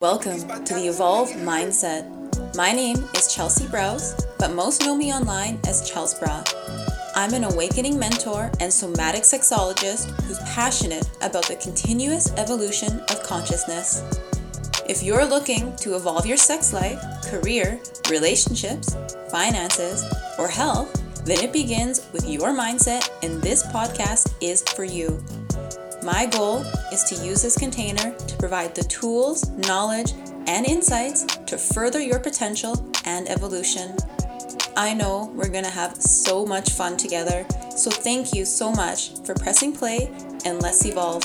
Welcome to the Evolve Mindset. My name is Chelsea Browse, but most know me online as Chels Bra. I'm an awakening mentor and somatic sexologist who's passionate about the continuous evolution of consciousness. If you're looking to evolve your sex life, career, relationships, finances, or health, then it begins with your mindset, and this podcast is for you. My goal is to use this container to provide the tools, knowledge, and insights to further your potential and evolution. I know we're to have so much fun together, so thank you so much for pressing play and let's evolve.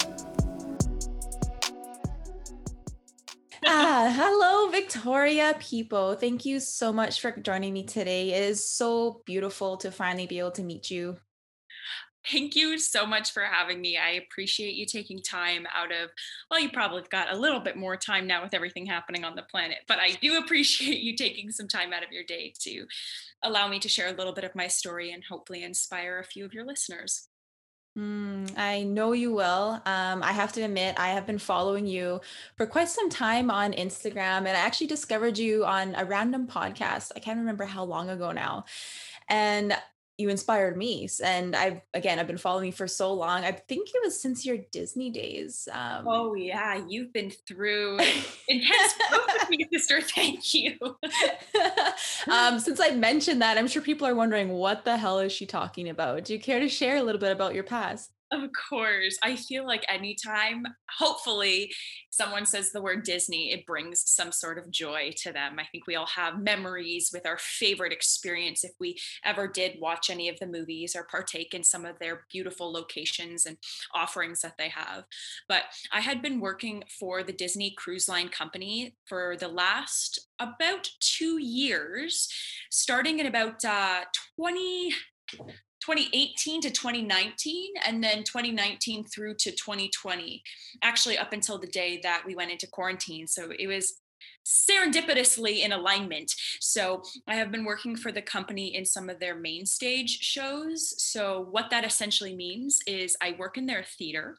ah, hello, Victoria people. Thank you so much for joining me today. It is so beautiful to finally be able to meet you. Thank you so much for having me. I appreciate you taking time out of, well, you probably have got a little bit more time now with everything happening on the planet, but I do appreciate you taking some time out of your day to allow me to share a little bit of my story and hopefully inspire a few of your listeners. Mm, I know you will. Um, I have to admit, I have been following you for quite some time on Instagram, and I actually discovered you on a random podcast. I can't remember how long ago now. And you inspired me and i've again i've been following you for so long i think it was since your disney days um, oh yeah you've been through intense growth with me sister thank you. Um, since i mentioned that i'm sure people are wondering what the hell is she talking about? Do you care to share a little bit about your past of course. I feel like anytime, hopefully, someone says the word Disney, it brings some sort of joy to them. I think we all have memories with our favorite experience if we ever did watch any of the movies or partake in some of their beautiful locations and offerings that they have. But I had been working for the Disney Cruise Line Company for the last about two years, starting in about uh, 20. 2018 to 2019 and then 2019 through to 2020 actually up until the day that we went into quarantine. So it was serendipitously in alignment. So i have been working for the company in some of their main stage shows. So what that essentially means is i work in their theater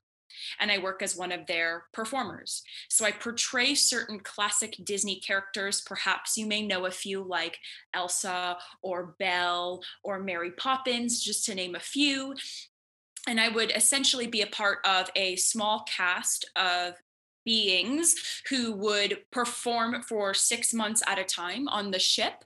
and I work as one of their performers. So I portray certain classic Disney characters. Perhaps you may know a few like Elsa or Belle or Mary Poppins, just to name a few. And I would essentially be a part of a small cast of beings who would perform for six months at a time on the ship.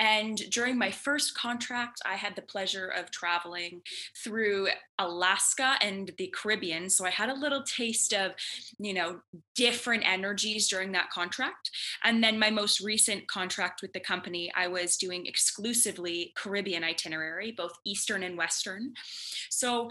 And during my first contract, I had the pleasure of traveling through Alaska and the Caribbean. So I had a little taste of, you know, different energies during that contract. And then my most recent contract with the company, I was doing exclusively Caribbean itinerary, both Eastern and Western. So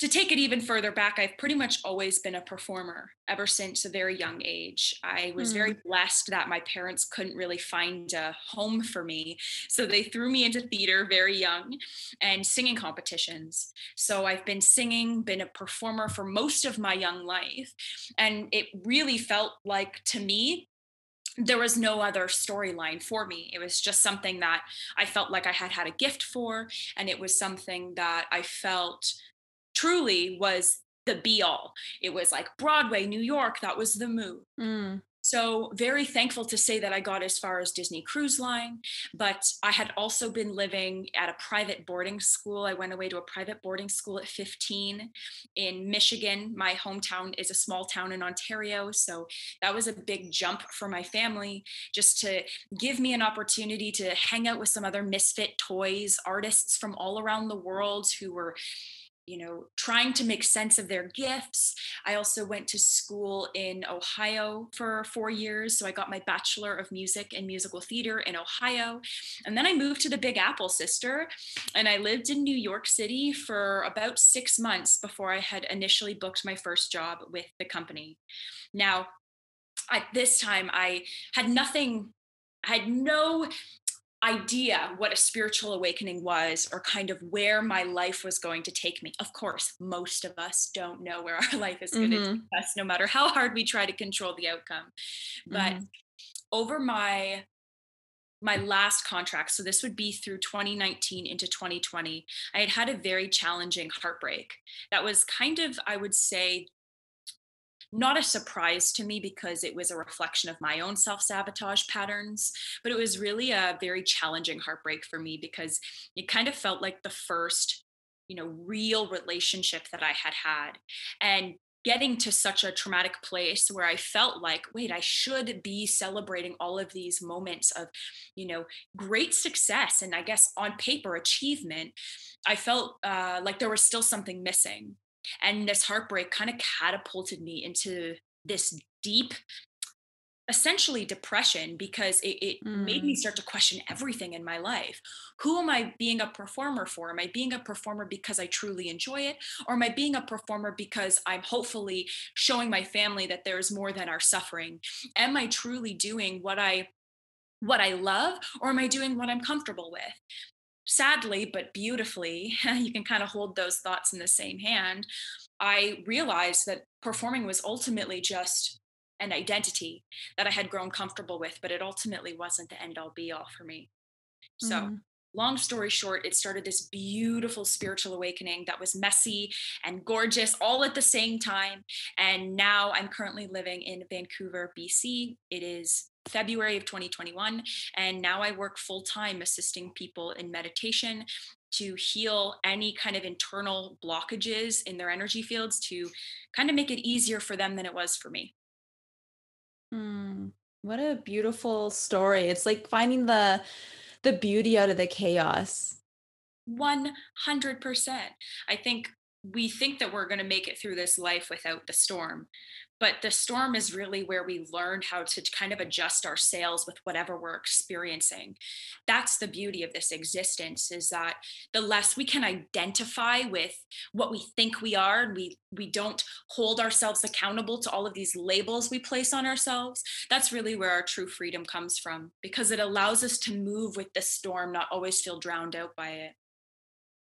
to take it even further back, I've pretty much always been a performer ever since a very young age. I was mm. very blessed that my parents couldn't really find a home for me. So they threw me into theater very young and singing competitions. So I've been singing, been a performer for most of my young life. And it really felt like to me, there was no other storyline for me. It was just something that I felt like I had had a gift for. And it was something that I felt truly was the be all. It was like Broadway, New York, that was the move. Mm. So, very thankful to say that I got as far as Disney Cruise Line, but I had also been living at a private boarding school. I went away to a private boarding school at 15 in Michigan. My hometown is a small town in Ontario. So, that was a big jump for my family just to give me an opportunity to hang out with some other misfit toys artists from all around the world who were you know, trying to make sense of their gifts. I also went to school in Ohio for four years. So I got my Bachelor of Music and Musical Theater in Ohio. And then I moved to the Big Apple, sister. And I lived in New York City for about six months before I had initially booked my first job with the company. Now, at this time, I had nothing I had no idea what a spiritual awakening was or kind of where my life was going to take me. Of course, most of us don't know where our life is going mm-hmm. to take us, no matter how hard we try to control the outcome. But mm-hmm. over my my last contract so this would be through 2019 into 2020 i had had a very challenging heartbreak that was kind of i would say not a surprise to me because it was a reflection of my own self sabotage patterns, but it was really a very challenging heartbreak for me because it kind of felt like the first, you know, real relationship that I had had. And getting to such a traumatic place where I felt like, wait, I should be celebrating all of these moments of, you know, great success and I guess on paper achievement. I felt uh, like there was still something missing. And this heartbreak kind of catapulted me into this deep essentially depression because it, it mm. made me mm. start to question everything in my life. Who am I being a performer for? Am I being a performer because I truly enjoy it? Or am I being a performer because I'm hopefully showing my family that there's more than our suffering? Am I truly doing what I what I love or am I doing what I'm comfortable with? Sadly, but beautifully, you can kind of hold those thoughts in the same hand. I realized that performing was ultimately just an identity that I had grown comfortable with, but it ultimately wasn't the end all be all for me. So, mm. long story short, it started this beautiful spiritual awakening that was messy and gorgeous all at the same time. And now I'm currently living in Vancouver, BC. It is February of 2021. And now I work full time assisting people in meditation to heal any kind of internal blockages in their energy fields to kind of make it easier for them than it was for me. Mm, what a beautiful story. It's like finding the the beauty out of the chaos. 100%. I think we think that we're going to make it through this life without the storm but the storm is really where we learn how to kind of adjust our sails with whatever we're experiencing that's the beauty of this existence is that the less we can identify with what we think we are and we we don't hold ourselves accountable to all of these labels we place on ourselves that's really where our true freedom comes from because it allows us to move with the storm not always feel drowned out by it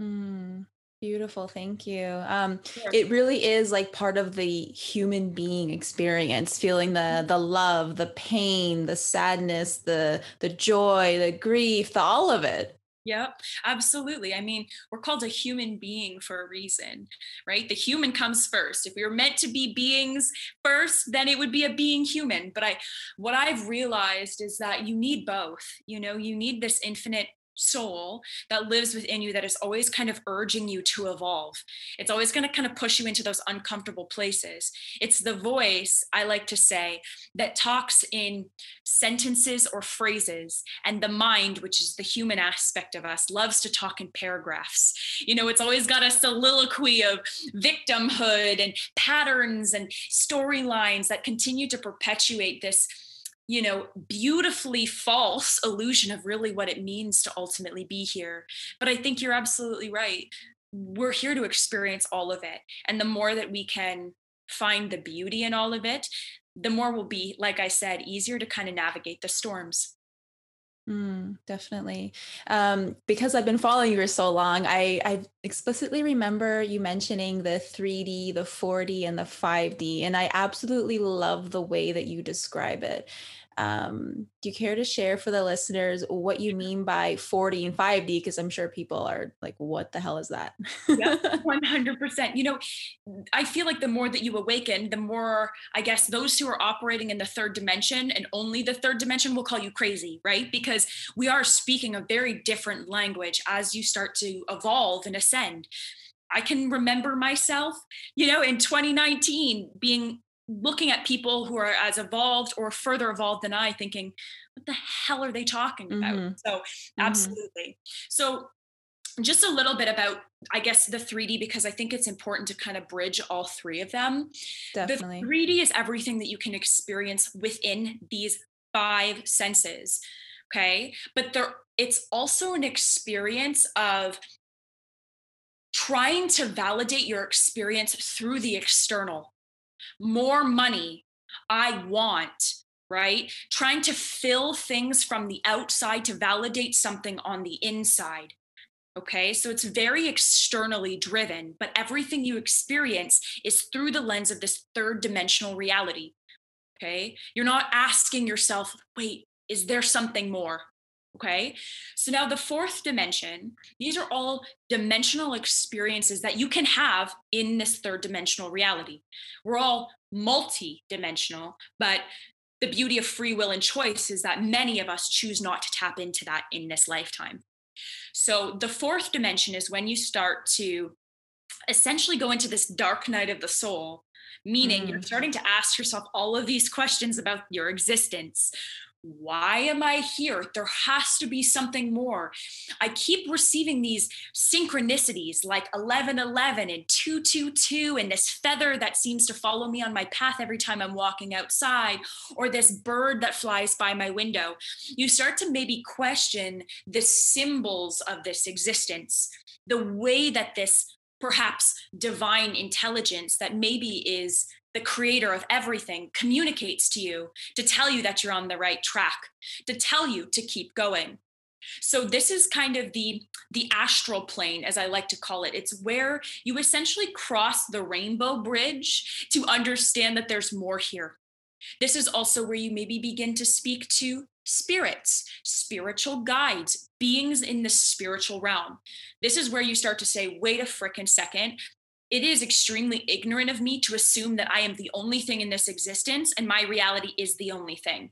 mm. Beautiful, thank you. Um, sure. It really is like part of the human being experience, feeling the the love, the pain, the sadness, the the joy, the grief, the all of it. Yep, absolutely. I mean, we're called a human being for a reason, right? The human comes first. If we were meant to be beings first, then it would be a being human. But I what I've realized is that you need both. You know, you need this infinite soul that lives within you that is always kind of urging you to evolve. It's always going to kind of push you into those uncomfortable places. It's the voice, I like to say, that talks in sentences or phrases, and the mind, which is the human aspect of us, loves to talk in paragraphs. You know, it's always got a soliloquy of victimhood and patterns and storylines that continue to perpetuate this you know, beautifully false illusion of really what it means to ultimately be here. But I think you're absolutely right. We're here to experience all of it. And the more that we can find the beauty in all of it, the more will be, like I said, easier to kind of navigate the storms. Mm, definitely. Um, because I've been following you for so long, I, I explicitly remember you mentioning the 3D, the 4D, and the 5D. And I absolutely love the way that you describe it. Um, do you care to share for the listeners what you mean by 4D and 5D? Because I'm sure people are like, what the hell is that? yeah, 100%. You know, I feel like the more that you awaken, the more, I guess, those who are operating in the third dimension and only the third dimension will call you crazy, right? Because we are speaking a very different language as you start to evolve and ascend. I can remember myself, you know, in 2019 being looking at people who are as evolved or further evolved than I, thinking, what the hell are they talking about? Mm-hmm. So, mm-hmm. absolutely. So, just a little bit about, I guess, the 3D, because I think it's important to kind of bridge all three of them. Definitely. The 3D is everything that you can experience within these five senses. Okay. But there, it's also an experience of trying to validate your experience through the external more money I want, right? Trying to fill things from the outside to validate something on the inside. Okay, so it's very externally driven, but everything you experience is through the lens of this third dimensional reality. Okay, you're not asking yourself, wait, is there something more? Okay. So now the fourth dimension, these are all dimensional experiences that you can have in this third dimensional reality. We're all multi dimensional, but the beauty of free will and choice is that many of us choose not to tap into that in this lifetime. So the fourth dimension is when you start to essentially go into this dark night of the soul meaning mm. you're starting to ask yourself all of these questions about your existence why am I here? There has to be something more. I keep receiving these synchronicities like 1111 and 222 and this feather that seems to follow me on my path every time I'm walking outside or this bird that flies by my window. You start to maybe question the symbols of this existence, the way that this perhaps divine intelligence that maybe is the creator of everything, communicates to you to tell you that you're on the right track, to tell you to keep going. So this is kind of the the astral plane as I like to call it. It's where you essentially cross the rainbow bridge to understand that there's more here. This is also where you maybe begin to speak to spirits, spiritual guides, beings in the spiritual realm. This is where you start to say, wait a frickin' second it is extremely ignorant of me to assume that I am the only thing in this existence and my reality is the only thing.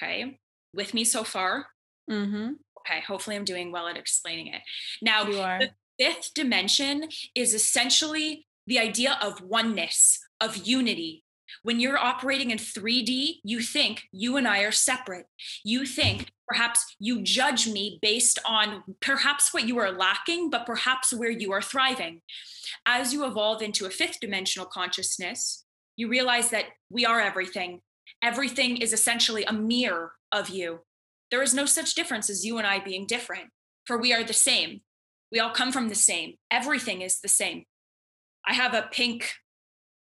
Okay. With me so far? Mm-hmm. Okay. Hopefully, I'm doing well at explaining it. Now, the fifth dimension is essentially the idea of oneness, of unity, when you're operating in 3D, you think you and I are separate. You think perhaps you judge me based on perhaps what you are lacking, but perhaps where you are thriving. As you evolve into a fifth dimensional consciousness, you realize that we are everything. Everything is essentially a mirror of you. There is no such difference as you and I being different, for we are the same. We all come from the same. Everything is the same. I have a pink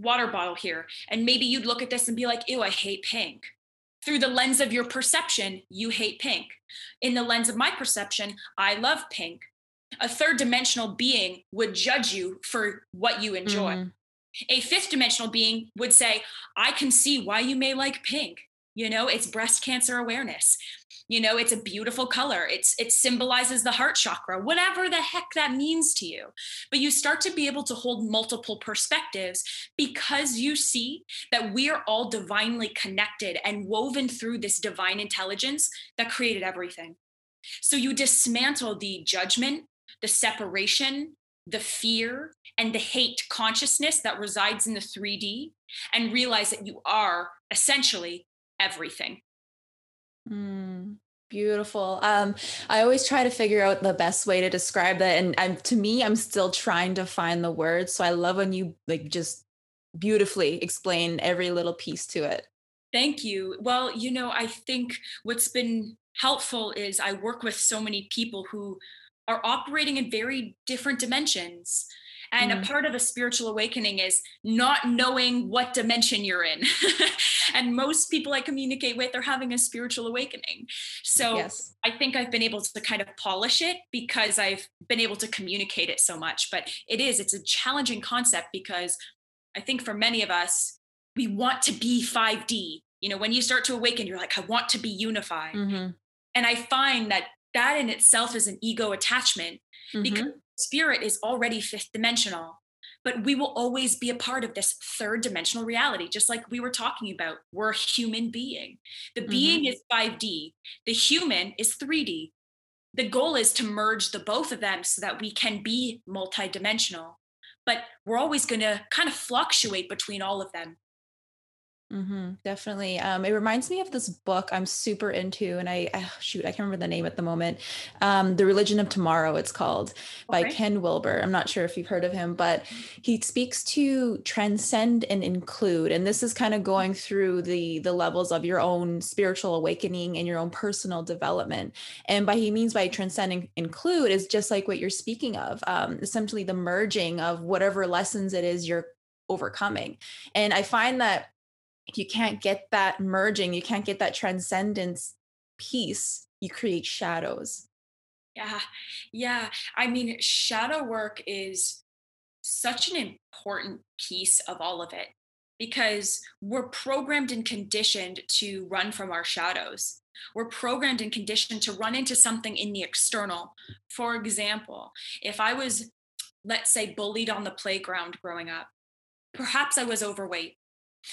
water bottle here. And maybe you'd look at this and be like, ew, I hate pink. Through the lens of your perception, you hate pink. In the lens of my perception, I love pink. A third dimensional being would judge you for what you enjoy. Mm-hmm. A fifth dimensional being would say, I can see why you may like pink. You know, it's breast cancer awareness you know it's a beautiful color. It's it symbolizes the heart chakra whatever the heck that means to you. But you start to be able to hold multiple perspectives because you see that we are all divinely connected and woven through this divine intelligence that created everything. So you dismantle the judgment the separation the fear and the hate consciousness that resides in the 3D and realize that you are essentially everything. Mm, beautiful. Um, I always try to figure out the best way to describe that, and I'm, to me, I'm still trying to find the words. So I love when you like just beautifully explain every little piece to it. Thank you. Well, you know, I think what's been helpful is I work with so many people who are operating in very different dimensions. And mm. a part of a spiritual awakening is not knowing what dimension you're in. and most people I communicate with are having a spiritual awakening. So yes. I think I've been able to kind of polish it because I've been able to communicate it so much. But it is, it's a challenging concept because I think for many of us, we want to be 5D. You know, when you start to awaken, you're like, I want to be unified. Mm-hmm. And I find that that in itself is an ego attachment mm-hmm. because spirit is already fifth dimensional but we will always be a part of this third dimensional reality just like we were talking about. We're a human being. The mm-hmm. being is 5d the human is 3d the goal is to merge the both of them so that we can be multidimensional but we're always going to kind of fluctuate between all of them Mm-hmm, definitely. Um, it reminds me of this book I'm super into, and I, I shoot, I can't remember the name at the moment. Um, the Religion of Tomorrow, it's called by Ken Wilber. I'm not sure if you've heard of him, but he speaks to transcend and include, and this is kind of going through the the levels of your own spiritual awakening and your own personal development. And by he means by transcend and include is just like what you're speaking of, um, essentially the merging of whatever lessons it is you're overcoming. And I find that you can't get that merging, you can't get that transcendence piece, you create shadows. Yeah. Yeah. I mean, shadow work is such an important piece of all of it. because we're programmed and conditioned to run from our shadows. We're programmed and conditioned to run into something in the external. For example, if I was, let's say, bullied on the playground growing up, perhaps I was overweight.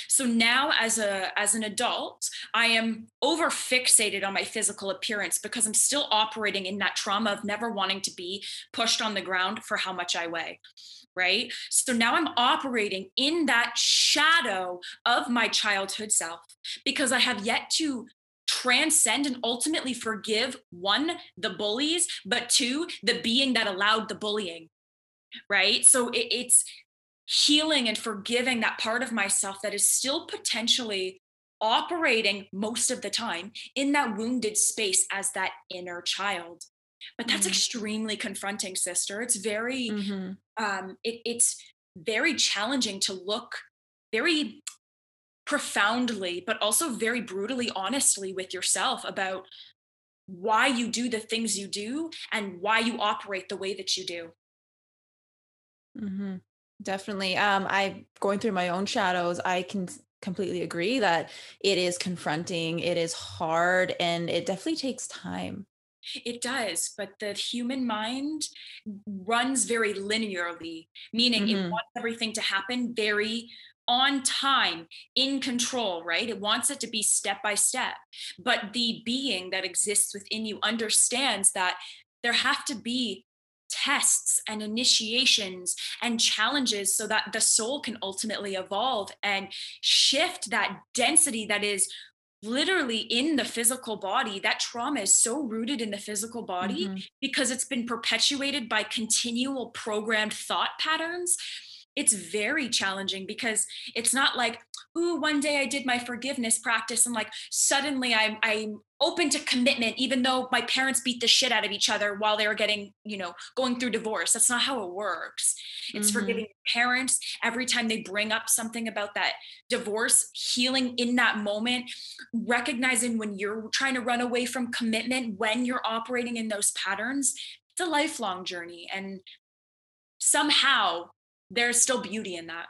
So now as a as an adult, I am over fixated on my physical appearance because I'm still operating in that trauma of never wanting to be pushed on the ground for how much I weigh right? So now I'm operating in that shadow of my childhood self because I have yet to transcend and ultimately forgive one, the bullies, but two, the being that allowed the bullying, right? So it, it's healing and forgiving that part of myself that is still potentially operating most of the time in that wounded space as that inner child but that's mm-hmm. extremely confronting sister it's very mm-hmm. um it, it's very challenging to look very profoundly but also very brutally honestly with yourself about why you do the things you do and why you operate the way that you do mm-hmm. Definitely um i going through my own shadows i can completely agree that it is confronting it is hard and it definitely takes time it does, but the human mind runs very linearly, meaning mm-hmm. it wants everything to happen very on time, in control, right? It wants it to be step by step. But the being that exists within you understands that there have to be tests and initiations and challenges so that the soul can ultimately evolve and shift that density that is literally in the physical body that trauma is so rooted in the physical body mm-hmm. because it's been perpetuated by continual programmed thought patterns it's very challenging because it's not like ooh one day i did my forgiveness practice and like suddenly i'm i'm open to commitment even though my parents beat the shit out of each other while they were getting you know going through divorce. That's not how it works. It's mm-hmm. forgiving parents. Every time they bring up something about that divorce healing in that moment recognizing when you're trying to run away from commitment when you're operating in those patterns it's a lifelong journey and somehow there's still beauty in that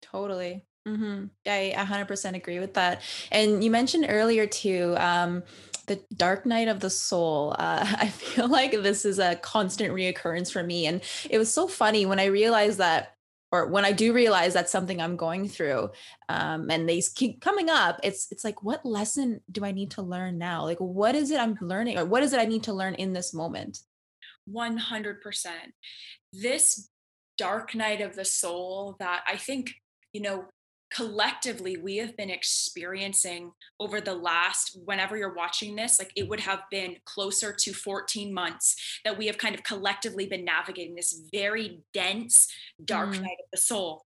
totally Mm-hmm. I 100% agree with that. And you mentioned earlier too, um, the dark night of the soul. Uh, I feel like this is a constant reoccurrence for me. And it was so funny when I realized that, or when I do realize that's something I'm going through, um, and these keep coming up. It's it's like, what lesson do I need to learn now? Like, what is it I'm learning, or what is it I need to learn in this moment? 100%. This dark night of the soul that I think you know collectively we have been experiencing over the last whenever you're watching this like it would have been closer to 14 months that we have kind of collectively been navigating this very dense dark mm. night of the soul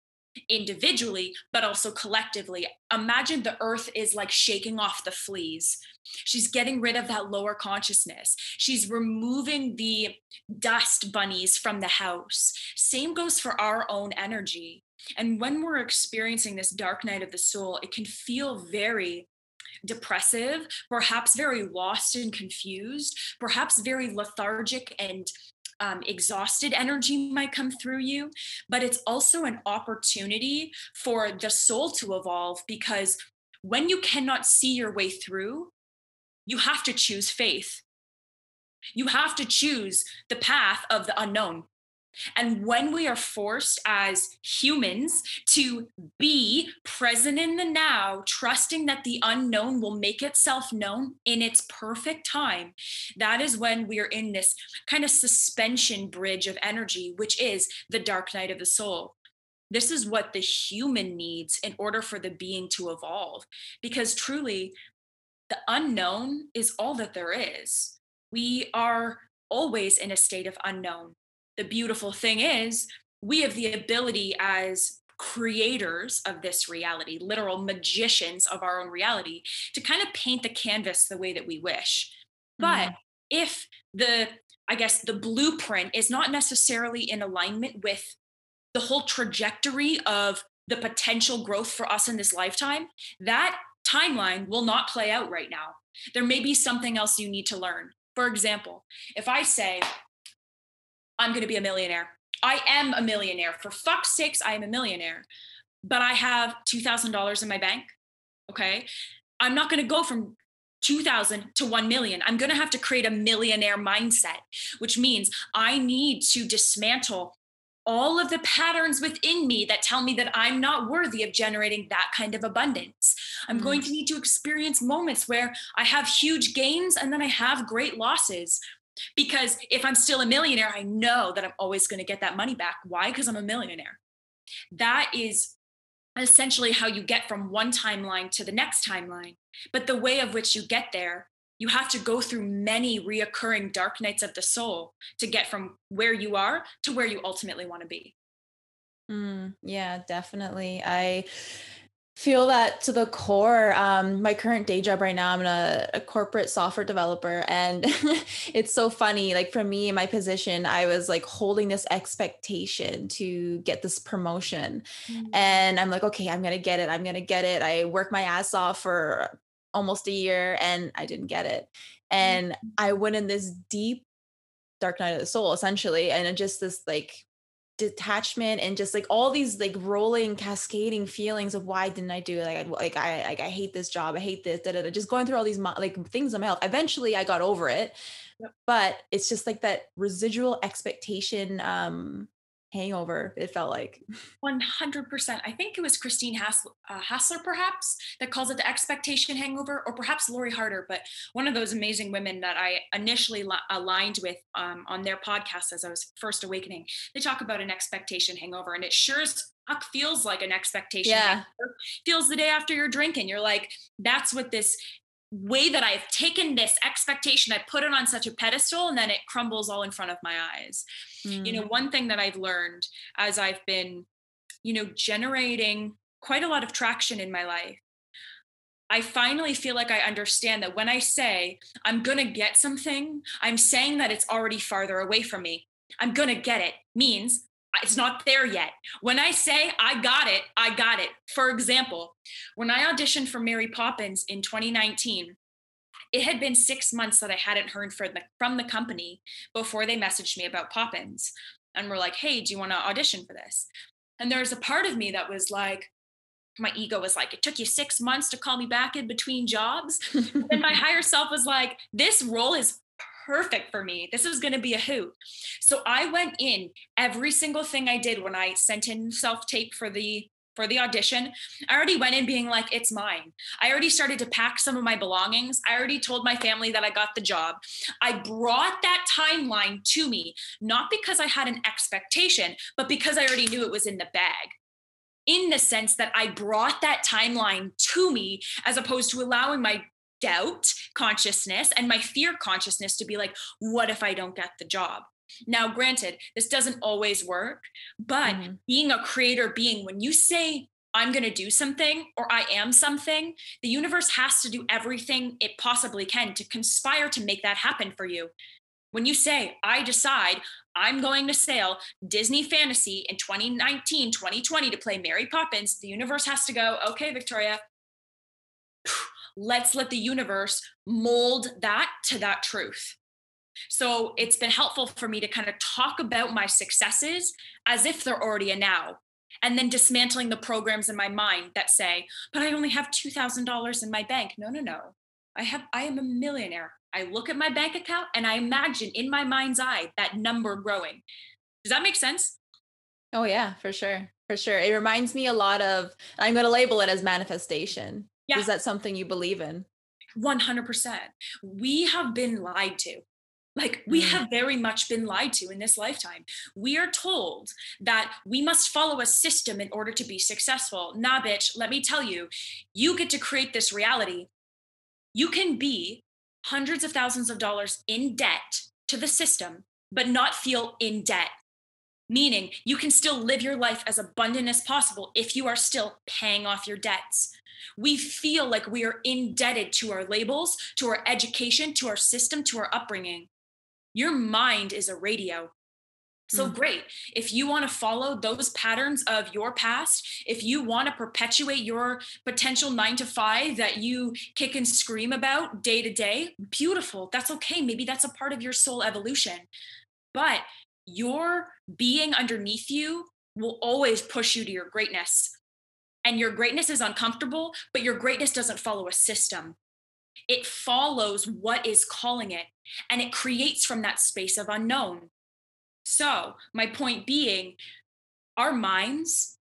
individually but also collectively. Imagine the earth is like shaking off the fleas. She's getting rid of that lower consciousness. She's removing the dust bunnies from the house. Same goes for our own energy. And when we're experiencing this dark night of the soul, it can feel very depressive, perhaps very lost and confused, perhaps very lethargic and um, exhausted energy might come through you, but it's also an opportunity for the soul to evolve because when you cannot see your way through, you have to choose faith. You have to choose the path of the unknown. And when we are forced as humans to be present in the now, trusting that the unknown will make itself known in its perfect time, that is when we are in this kind of suspension bridge of energy, which is the dark night of the soul. This is what the human needs in order for the being to evolve. Because truly, the unknown is all that there is. We are always in a state of unknown the beautiful thing is we have the ability as creators of this reality, literal magicians of our own reality, to kind of paint the canvas the way that we wish. But mm. if the, I guess, the blueprint is not necessarily in alignment with the whole trajectory of the potential growth for us in this lifetime, that timeline will not play out right now. There may be something else you need to learn. For example, if I say, I'm going to be a millionaire. I am a millionaire. For fuck's sakes, I am a millionaire. but I have $2,000 in my bank. Okay. I'm not going to go from 2000 to 1 million. I'm going to have to create a millionaire mindset, which means I need to dismantle all of the patterns within me that tell me that I'm not worthy of generating that kind of abundance. I'm mm-hmm. going to need to experience moments where I have huge gains and then I have great losses. Because if I'm still a millionaire, I know that I'm always going to get that money back. Why? Because I'm a millionaire. That is essentially how you get from one timeline to the next timeline. But the way of which you get there you have to go through many reoccurring dark nights of the soul to get from where you are to where you ultimately want to be. Mm, yeah, definitely. I feel that to the core. Um, my current day job right now, I'm a, a corporate software developer, and it's so funny. Like for me, in my position, I was like holding this expectation to get this promotion, mm-hmm. and I'm like, okay, I'm gonna get it. I'm gonna get it. I work my ass off for almost a year and I didn't get it. And mm-hmm. I went in this deep dark night of the soul essentially and just this like detachment and just like all these like rolling cascading feelings of why didn't I do it like I like I like I hate this job I hate this da, da, da. just going through all these like things in my health eventually I got over it yep. but it's just like that residual expectation um hangover it felt like. 100% i think it was christine hassler, uh, hassler perhaps that calls it the expectation hangover or perhaps lori harder but one of those amazing women that i initially li- aligned with um, on their podcast as i was first awakening. They talk about an expectation hangover and it sure fuck feels like an expectation yeah. feels the day after you're drinking. You're like that's what this way that I've taken this expectation, I put it on such a pedestal, and then it crumbles all in front of my eyes. Mm. You know, mm. one thing that I've learned as I've been, you know, generating quite a lot of traction in my life. I finally feel like I understand that when I say I'm going to get something, I'm saying that it's already farther away from me. I'm going to get it means it's not there yet. When I say I got it, I got it. For example, when I auditioned for Mary Poppins in 2019, it had been six months that I hadn't heard from the, from the company before they messaged me about Poppins and were like, hey, do you want to audition for this? And there was a part of me that was like, my ego was like, it took you six months to call me back in between jobs. and my higher self was like, this role is perfect for me. This was going to be a hoot. So I went in every single thing I did when I sent in self tape for the for the audition. I already went in being like, it's mine. I already started to pack some of my belongings. I already told my family that I got the job. I brought that timeline to me, not because I had an expectation, but because I already knew it was in the bag in the sense that I brought that timeline to me as opposed to allowing my doubt consciousness and my fear consciousness to be like, what if I don't get the job? Now, granted, this doesn't always work, but mm-hmm. being a creator being, when you say, I'm going to do something or I am something, the universe has to do everything it possibly can to conspire to make that happen for you. When you say, I decide I'm going to sail Disney Fantasy in 2019, 2020 to play Mary Poppins, the universe has to go, okay, Victoria, let's let the universe mold that to that truth. So it's been helpful for me to kind of talk about my successes as if they're already a now. And then dismantling the programs in my mind that say, but I only have $2,000 in my bank. No, no, no. I have, I am a millionaire. I look at my bank account and I imagine in my mind's eye that number growing. Does that make sense? Oh, yeah, for sure. For sure. It reminds me a lot of, I'm going to label it as manifestation yeah. Is that something you believe in? 100%. We have been lied to. Like, we mm. have very much been lied to in this lifetime. We are told that we must follow a system in order to be successful. Nah, bitch, let me tell you, you get to create this reality. You can be hundreds of thousands of dollars in debt to the system, but not feel in debt. Meaning, you can still live your life as abundant as possible if you are still paying off your debts we feel like we are indebted to our labels, to our education, to our system, to our upbringing. Your mind is a radio. So mm. great. If you want to follow those patterns of your past, if you want to perpetuate your potential nine to five that you kick and scream about day to day, beautiful. That's okay. Maybe that's a part of your soul evolution. But your being underneath you will always push you to your greatness and your greatness is uncomfortable, but your greatness doesn't follow a system. It follows what is calling it and it creates from that space of unknown. So, my point being, our minds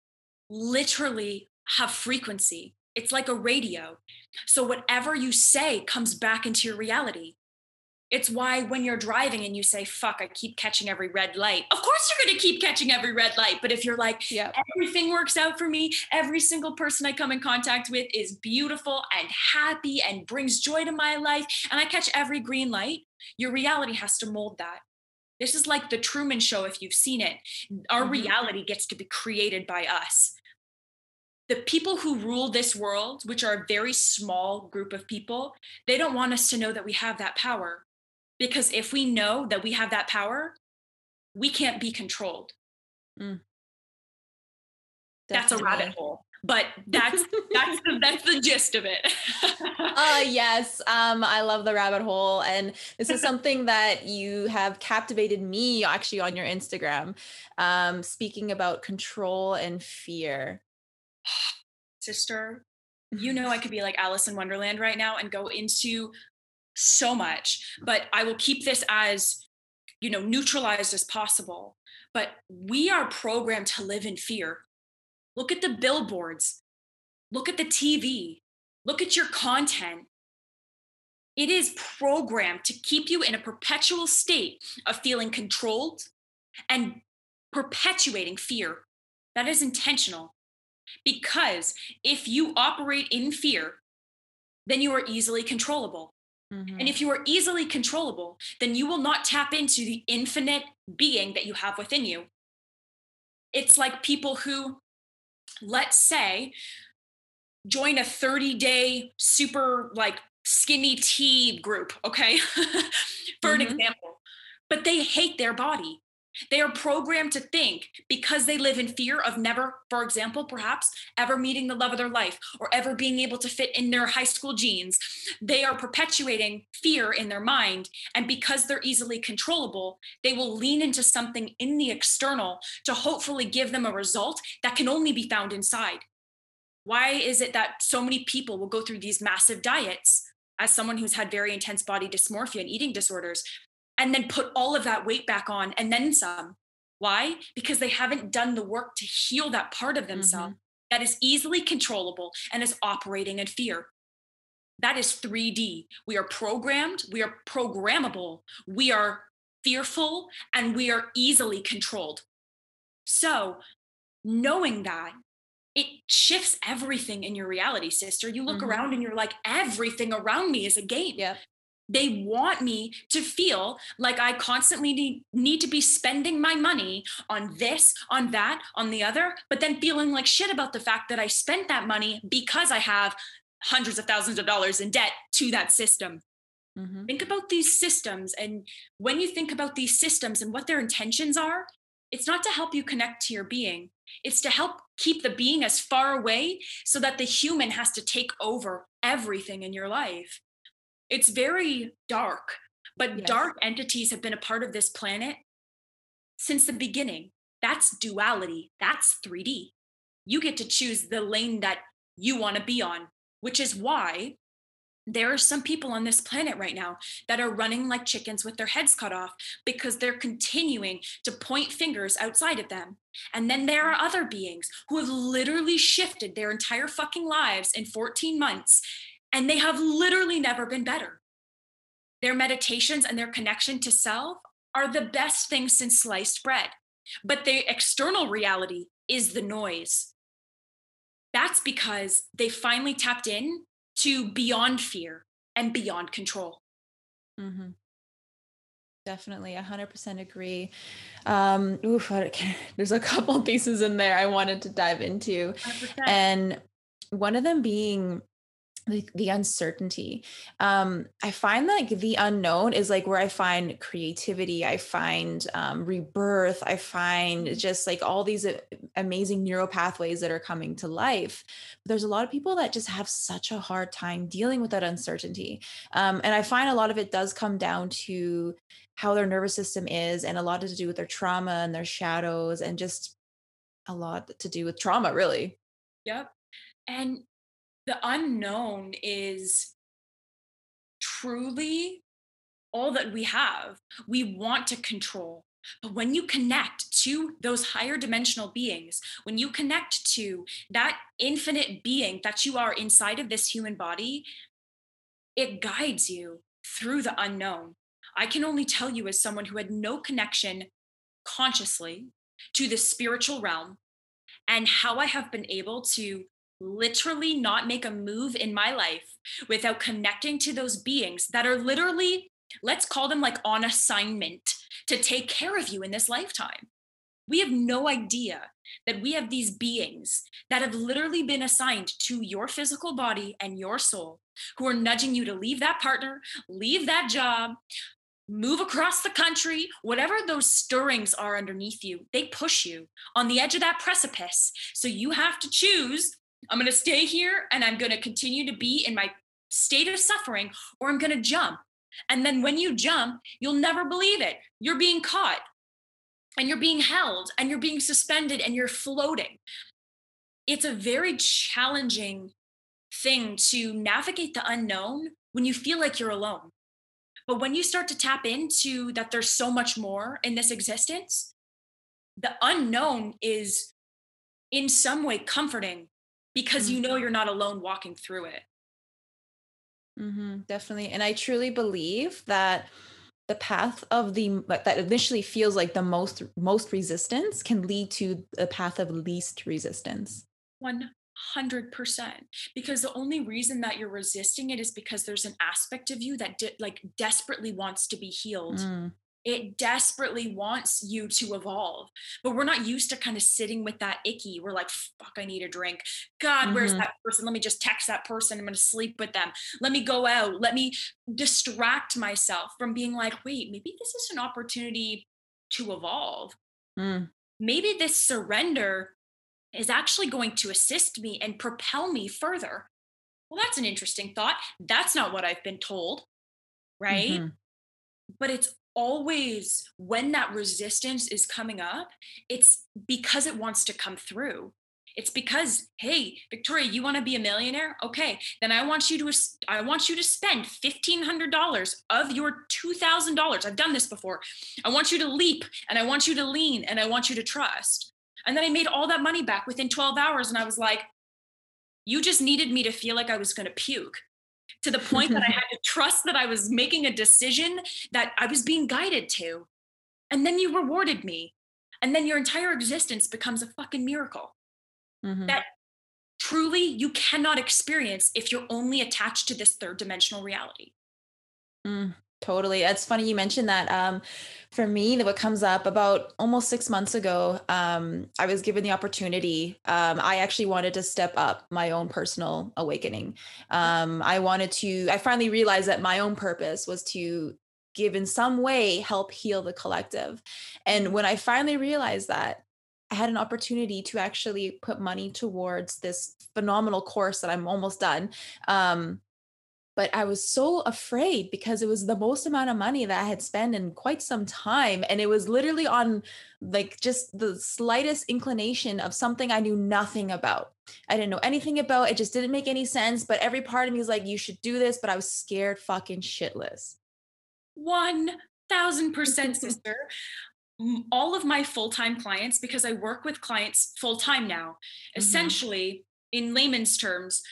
literally have frequency. It's like a radio. So, whatever you say comes back into your reality. It's why when you're driving and you say, fuck, I keep catching every red light. Of course, you're going to keep catching every red light. But if you're like, yeah. everything works out for me, every single person I come in contact with is beautiful and happy and brings joy to my life, and I catch every green light, your reality has to mold that. This is like the Truman Show, if you've seen it. Our mm-hmm. reality gets to be created by us. The people who rule this world, which are a very small group of people, they don't want us to know that we have that power because if we know that we have that power, we can't be controlled. Mm. That's a rabbit hole but that's that's the that's the gist of it uh yes um i love the rabbit hole and this is something that you have captivated me actually on your instagram um speaking about control and fear sister you know i could be like alice in wonderland right now and go into so much, but I will keep this as, you know, neutralized as possible. But we are programmed to live in fear. Look at the billboards, look at the TV, look at your content. It is programmed to keep you in a perpetual state of feeling controlled and perpetuating fear. That is intentional. Because if you operate in fear, then you are easily controllable. Mm-hmm. And if you are easily controllable, then you will not tap into the infinite being that you have within you. It's like people who, let's say, join a 30 day super like skinny tea group, okay? For mm-hmm. an example, but they hate their body. They are programmed to think because they live in fear of never, for example, perhaps ever meeting the love of their life or ever being able to fit in their high school jeans. They are perpetuating fear in their mind. And because they're easily controllable, they will lean into something in the external to hopefully give them a result that can only be found inside. Why is it that so many people will go through these massive diets? As someone who's had very intense body dysmorphia and eating disorders, and then put all of that weight back on and then some. Why? Because they haven't done the work to heal that part of themselves mm-hmm. that is easily controllable and is operating in fear. That is 3D. We are programmed, we are programmable, we are fearful, and we are easily controlled. So, knowing that, it shifts everything in your reality, sister. You look mm-hmm. around and you're like, everything around me is a game. Yeah they want me to feel like I constantly need, need to be spending my money on this, on that, on the other, but then feeling like shit about the fact that I spent that money because I have hundreds of thousands of dollars in debt to that system. Mm-hmm. Think about these systems. And when you think about these systems and what their intentions are, it's not to help you connect to your being, it's to help keep the being as far away so that the human has to take over everything in your life it's very dark, but yes. dark entities have been a part of this planet since the beginning. That's duality. That's 3D. You get to choose the lane that you want to be on, which is why there are some people on this planet right now that are running like chickens with their heads cut off because they're continuing to point fingers outside of them. And then there are other beings who have literally shifted their entire fucking lives in 14 months and they have literally never been better. Their meditations and their connection to self are the best thing since sliced bread. But the external reality is the noise. That's because they finally tapped in to beyond fear and beyond control. Mm-hmm. Definitely, 100% agree. Um, oof, there's a couple pieces in there I wanted to dive into. 100%. And one of them being the, the uncertainty. Um i find like the unknown is like where i find creativity i find um, rebirth i find mm-hmm. just like all these amazing neural pathways that are coming to life. But there's a lot of people that just have such a hard time dealing with that uncertainty. Um, and i find a lot of it does come down to how their nervous system is and a lot to do with their trauma and their shadows and just a lot to do with trauma really. Yep And the unknown is truly all that we have. We want to control. But when you connect to those higher dimensional beings, when you connect to that infinite being that you are inside of this human body, it guides you through the unknown. I can only tell you, as someone who had no connection consciously to the spiritual realm, and how I have been able to literally not make a move in my life without connecting to those beings that are literally, let's call them like on assignment to take care of you in this lifetime. We have no idea that we have these beings that have literally been assigned to your physical body and your soul, who are nudging you to leave that partner, leave that job, move across the country, whatever those stirrings are underneath you, they push you on the edge of that precipice. So you have to choose I'm going to stay here and I'm going to continue to be in my state of suffering, or I'm going to jump. And then when you jump, you'll never believe it. You're being caught and you're being held and you're being suspended and you're floating. It's a very challenging thing to navigate the unknown when you feel like you're alone. But when you start to tap into that there's so much more in this existence, the unknown is in some way comforting because mm-hmm. you know you're not alone walking through it. Mm-hmm, definitely. And I truly believe that the path of the that initially feels like the most most resistance can lead to the path of least resistance. 100% because the only reason that you're resisting it is because there's an aspect of you that de- like desperately wants to be healed mm. It desperately wants you to evolve but we're not used to kind of sitting with that icky we're like fuck i need a drink god mm-hmm. where's that person let me just text that person i'm going to sleep with them let me go out let me distract myself from being like wait maybe this is an opportunity to evolve mm. maybe this surrender is actually going to assist me and propel me further. Well, that's an interesting thought. That's not what I've been told, right? Mm-hmm. But it's always when that resistance is coming up, it's because it wants to come through. It's because, hey, Victoria, you want to be a millionaire? Okay, then I want you to I want you to spend $1500 of your $2000. I've done this before. I want you to leap and I want you to lean and I want you to trust. And then I made all that money back within 12 hours. And I was like, you just needed me to feel like I was going to puke to the point that I had to trust that I was making a decision that I was being guided to. And then you rewarded me. And then your entire existence becomes a fucking miracle mm-hmm. that truly you cannot experience if you're only attached to this third dimensional reality. Mm. Totally. It's funny you mentioned that. Um, for me, that what comes up about almost six months ago, um, I was given the opportunity. Um, I actually wanted to step up my own personal awakening. Um, I wanted to, I finally realized that my own purpose was to give in some way help heal the collective. And when I finally realized that, I had an opportunity to actually put money towards this phenomenal course that I'm almost done. Um, but I was so afraid because it was the most amount of money that I had spent in quite some time. And it was literally on like just the slightest inclination of something I knew nothing about. I didn't know anything about. It just didn't make any sense. But every part of me was like, you should do this. But I was scared fucking shitless. 1000% sister. All of my full time clients, because I work with clients full time now, mm-hmm. essentially, in layman's terms,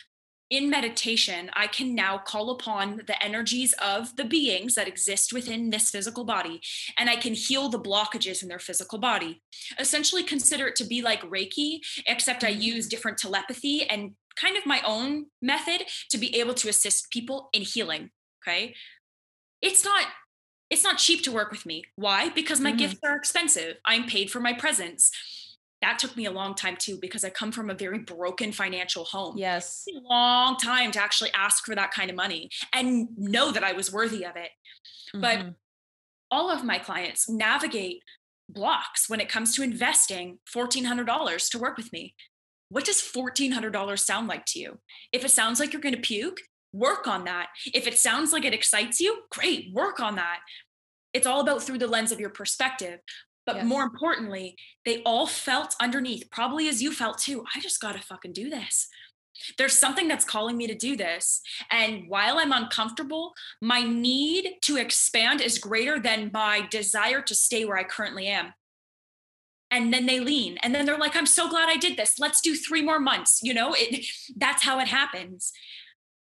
in meditation, I can now call upon the energies of the beings that exist within this physical body, and I can heal the blockages in their physical body. Essentially, consider it to be like Reiki, except I use mm-hmm. different telepathy and kind of my own method to be able to assist people in healing. Okay. It's not it's not cheap to work with me. Why? Because my mm-hmm. gifts are expensive. I'm paid for my presence that took me a long time too because I come from a very broken financial home. Yes. a long time to actually ask for that kind of money and know that I was worthy of it. Mm-hmm. But all of my clients navigate blocks when it comes to investing $1,400 to work with me. What does $1,400 sound like to you? If it sounds like you're going to puke, work on that. If it sounds like it excites you, great, work on that. It's all about through the lens of your perspective. But yes. more importantly, they all felt underneath, probably as you felt too. I just got to fucking do this. There's something that's calling me to do this. And while I'm uncomfortable, my need to expand is greater than my desire to stay where I currently am. And then they lean and then they're like, I'm so glad I did this. Let's do three more months. You know, it, that's how it happens.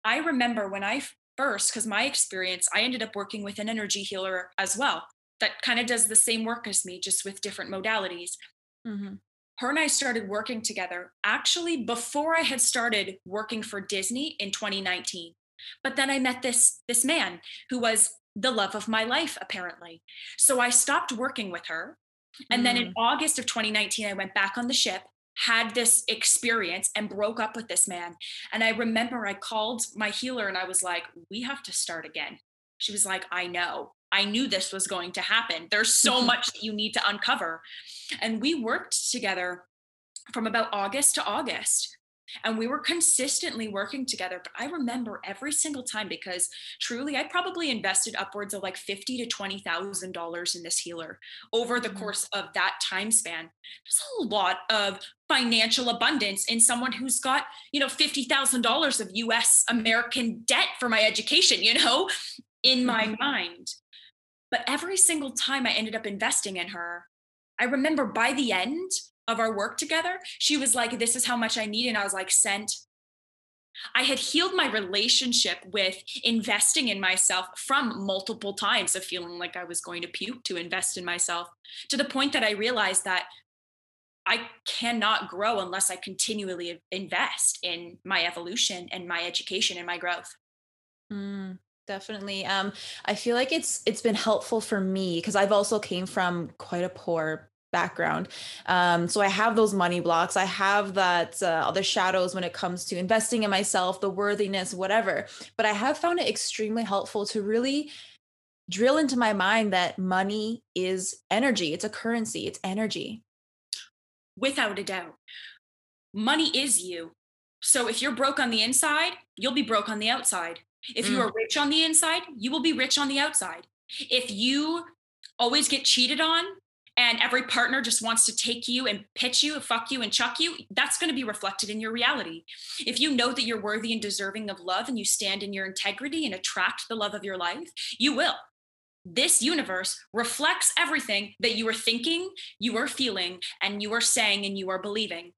I remember when I first, because my experience, I ended up working with an energy healer as well that kind of does the same work as me, just with different modalities. Mm-hmm her and I started working together actually before I had started working for Disney in 2019. But then I met this this man who was the love of my life apparently. So I stopped working with her. And mm. then in mm. August of 2019 I went back on the ship, had this experience and broke up with this man. And I remember I called my healer and I was like, "We have to start again." She was like, "I know." I knew this was going to happen. There's so much that you need to uncover. And we worked together from about August to August. And we were consistently working together. But I remember every single time because truly, I probably invested upwards of like fifty to twenty thousand dollars in this healer over the mm-hmm. course of that time span. There's a lot of financial abundance in someone who's got you know fifty thousand dollars of U.S. American debt for my education. You know, in my mm-hmm. mind. But every single time I ended up investing in her, I remember by the end of our work together, she was like, This is how much I need. And I was like, Sent. I had healed my relationship with investing in myself from multiple times of feeling like I was going to puke to invest in myself to the point that I realized that I cannot grow unless I continually invest in my evolution and my education and my growth. Mm, definitely um i feel like it's it's been helpful for me because i've also came from quite a poor background um so i have those money blocks i have that uh, other shadows when it comes to investing in myself the worthiness whatever but i have found it extremely helpful to really drill into my mind that money is energy it's a currency it's energy. Without a doubt. Money is you so if you're broke on the inside you'll be broke on the outside if you mm. are rich on the inside, you will be rich on the outside. If you always get cheated on and every partner just wants to take you and pitch you, and fuck you, and chuck you, that's going to be reflected in your reality. If you know that you're worthy and deserving of love and you stand in your integrity and attract the love of your life, you will. This universe reflects everything that you are thinking, you are feeling, and you are saying, and you are believing.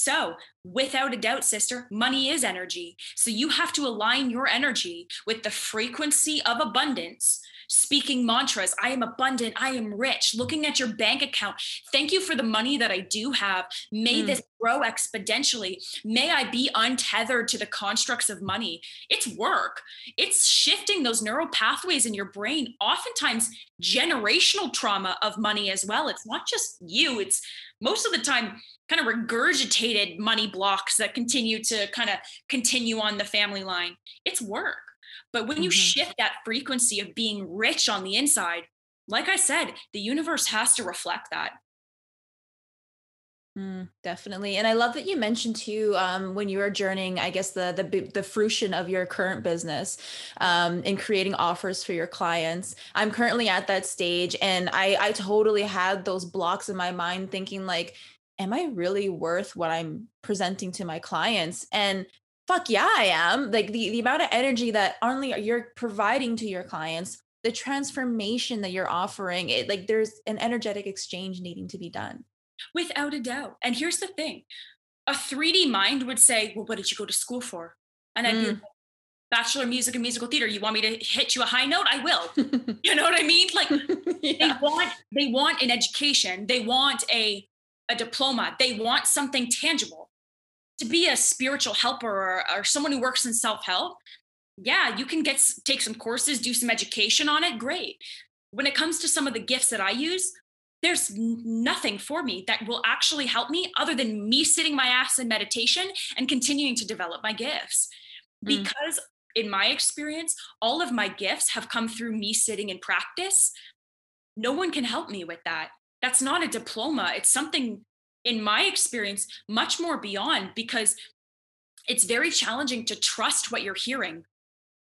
So, without a doubt, sister, money is energy. So, you have to align your energy with the frequency of abundance speaking mantras I am abundant, I am rich, looking at your bank account. Thank you for the money that I do have. May mm. this grow exponentially. May I be untethered to the constructs of money. It's work, it's shifting those neural pathways in your brain, oftentimes generational trauma of money as well. It's not just you, it's most of the time kind of regurgitated money blocks that continue to kind of continue on the family line. It's work. But when you mm-hmm. shift that frequency of being rich on the inside, like I said, the universe has to reflect that. Mm, definitely, and I love that you mentioned too um, when you were journeying. I guess the the the fruition of your current business um, in creating offers for your clients. I'm currently at that stage, and I I totally had those blocks in my mind, thinking like, am I really worth what I'm presenting to my clients? And fuck yeah, I am. Like the, the amount of energy that only you're providing to your clients, the transformation that you're offering, it like there's an energetic exchange needing to be done. Without a doubt. And here's the thing a 3D mind would say, Well, what did you go to school for? And I'd mm. be Bachelor of Music and Musical Theater. You want me to hit you a high note? I will. you know what I mean? Like yeah. they want they want an education. They want a a diploma. They want something tangible to be a spiritual helper or, or someone who works in self-help yeah you can get take some courses do some education on it great. When it comes to some of the gifts that i use there's nothing for me that will actually help me other than me sitting my ass in meditation and continuing to develop my gifts. Mm. because in my experience all of my gifts have come through me sitting in practice no one can help me with that. That's not a diploma it's something in my experience, much more beyond because it's very challenging to trust what you're hearing.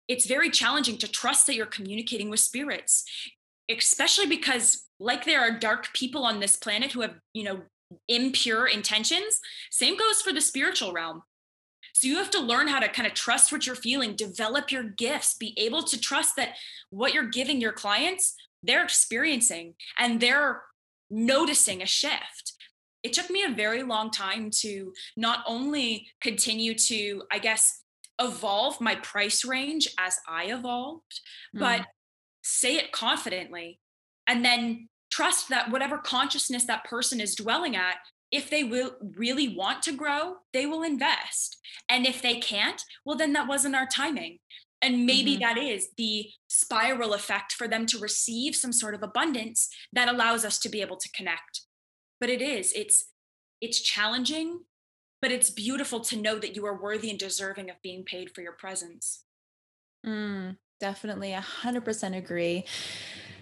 It's very challenging to trust that you're communicating with spirits, especially because, like, there are dark people on this planet who have, you know, impure intentions. Same goes for the spiritual realm. So you have to learn how to kind of trust what you're feeling, develop your gifts, be able to trust that what you're giving your clients, they're experiencing and they're noticing a shift. It took me a very long time to not only continue to, I guess, evolve my price range as I evolved, mm. but say it confidently and then trust that whatever consciousness that person is dwelling at if they will really want to grow they will invest and if they can't well then that wasn't our timing and maybe mm-hmm. that is the spiral effect for them to receive some sort of abundance that allows us to be able to connect but it is it's it's challenging but it's beautiful to know that you are worthy and deserving of being paid for your presence mm, definitely 100% agree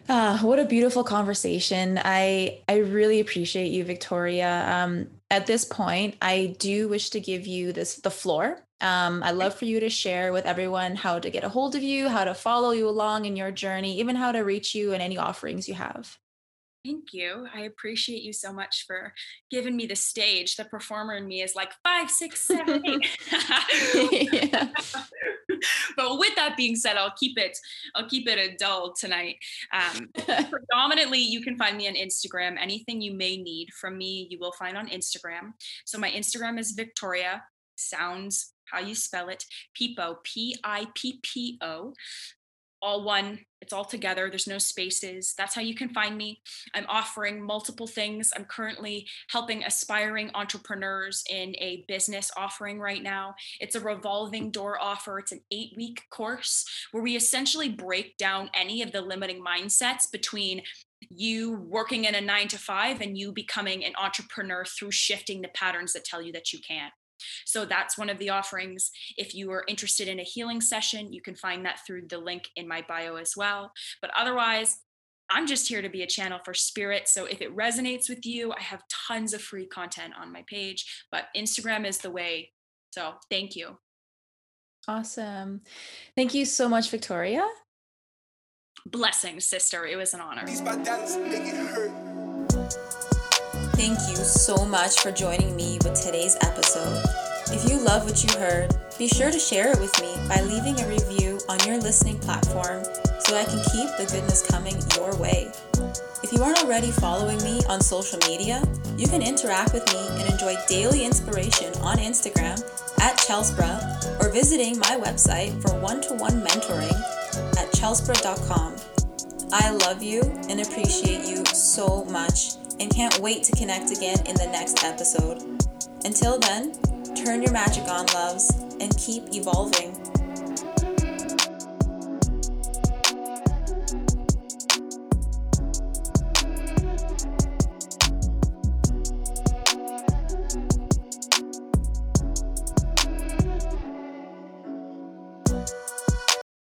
uh, what a beautiful conversation. I I really appreciate you, Victoria. Um, at this point, I do wish to give you this the floor. Um, I'd love for you to share with everyone how to get a hold of you, how to follow you along in your journey, even how to reach you and any offerings you have. Thank you. I appreciate you so much for giving me the stage. The performer in me is like five, six, seven, eight. but with that being said, I'll keep it. I'll keep it adult tonight. Um, predominantly, you can find me on Instagram. Anything you may need from me, you will find on Instagram. So my Instagram is Victoria. Sounds how you spell it. Pippo. P I P P O all one it's all together there's no spaces that's how you can find me. I'm offering multiple things i'm currently helping aspiring entrepreneurs in a business offering right now. It's a revolving door offer it's an eight week course where we essentially break down any of the limiting mindsets between you working in a nine to five and you becoming an entrepreneur through shifting the patterns that tell you that you can't so that's one of the offerings. If you are interested in a healing session, you can find that through the link in my bio as well. But otherwise, I'm just here to be a channel for spirit. So if it resonates with you, I have tons of free content on my page, but Instagram is the way. So thank you. Awesome. Thank you so much, Victoria. Blessings, sister. It was an honor. Thank you so much for joining me with today's episode. If you love what you heard, be sure to share it with me by leaving a review on your listening platform so I can keep the goodness coming your way. If you aren't already following me on social media, you can interact with me and enjoy daily inspiration on Instagram at Chelsbra or visiting my website for one to one mentoring at chelsbra.com. I love you and appreciate you so much and can't wait to connect again in the next episode. Until then, turn your magic on, loves, and keep evolving.